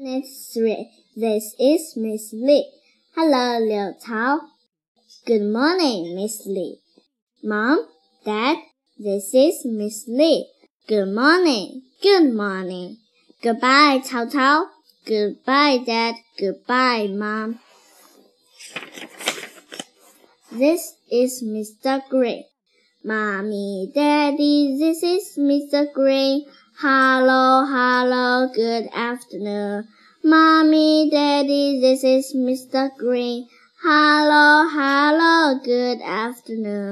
Three. This is Miss Lee. Hello, Liu Tao. Good morning, Miss Lee. Mom, Dad, this is Miss Lee. Good morning. Good morning. Goodbye, Cao Cao. Goodbye, Dad. Goodbye, Mom. This is Mr. Green. Mommy, Daddy, this is Mr. Green. Hello, hello, good afternoon. Mommy, Daddy, this is Mr. Green. Hello, hello, good afternoon.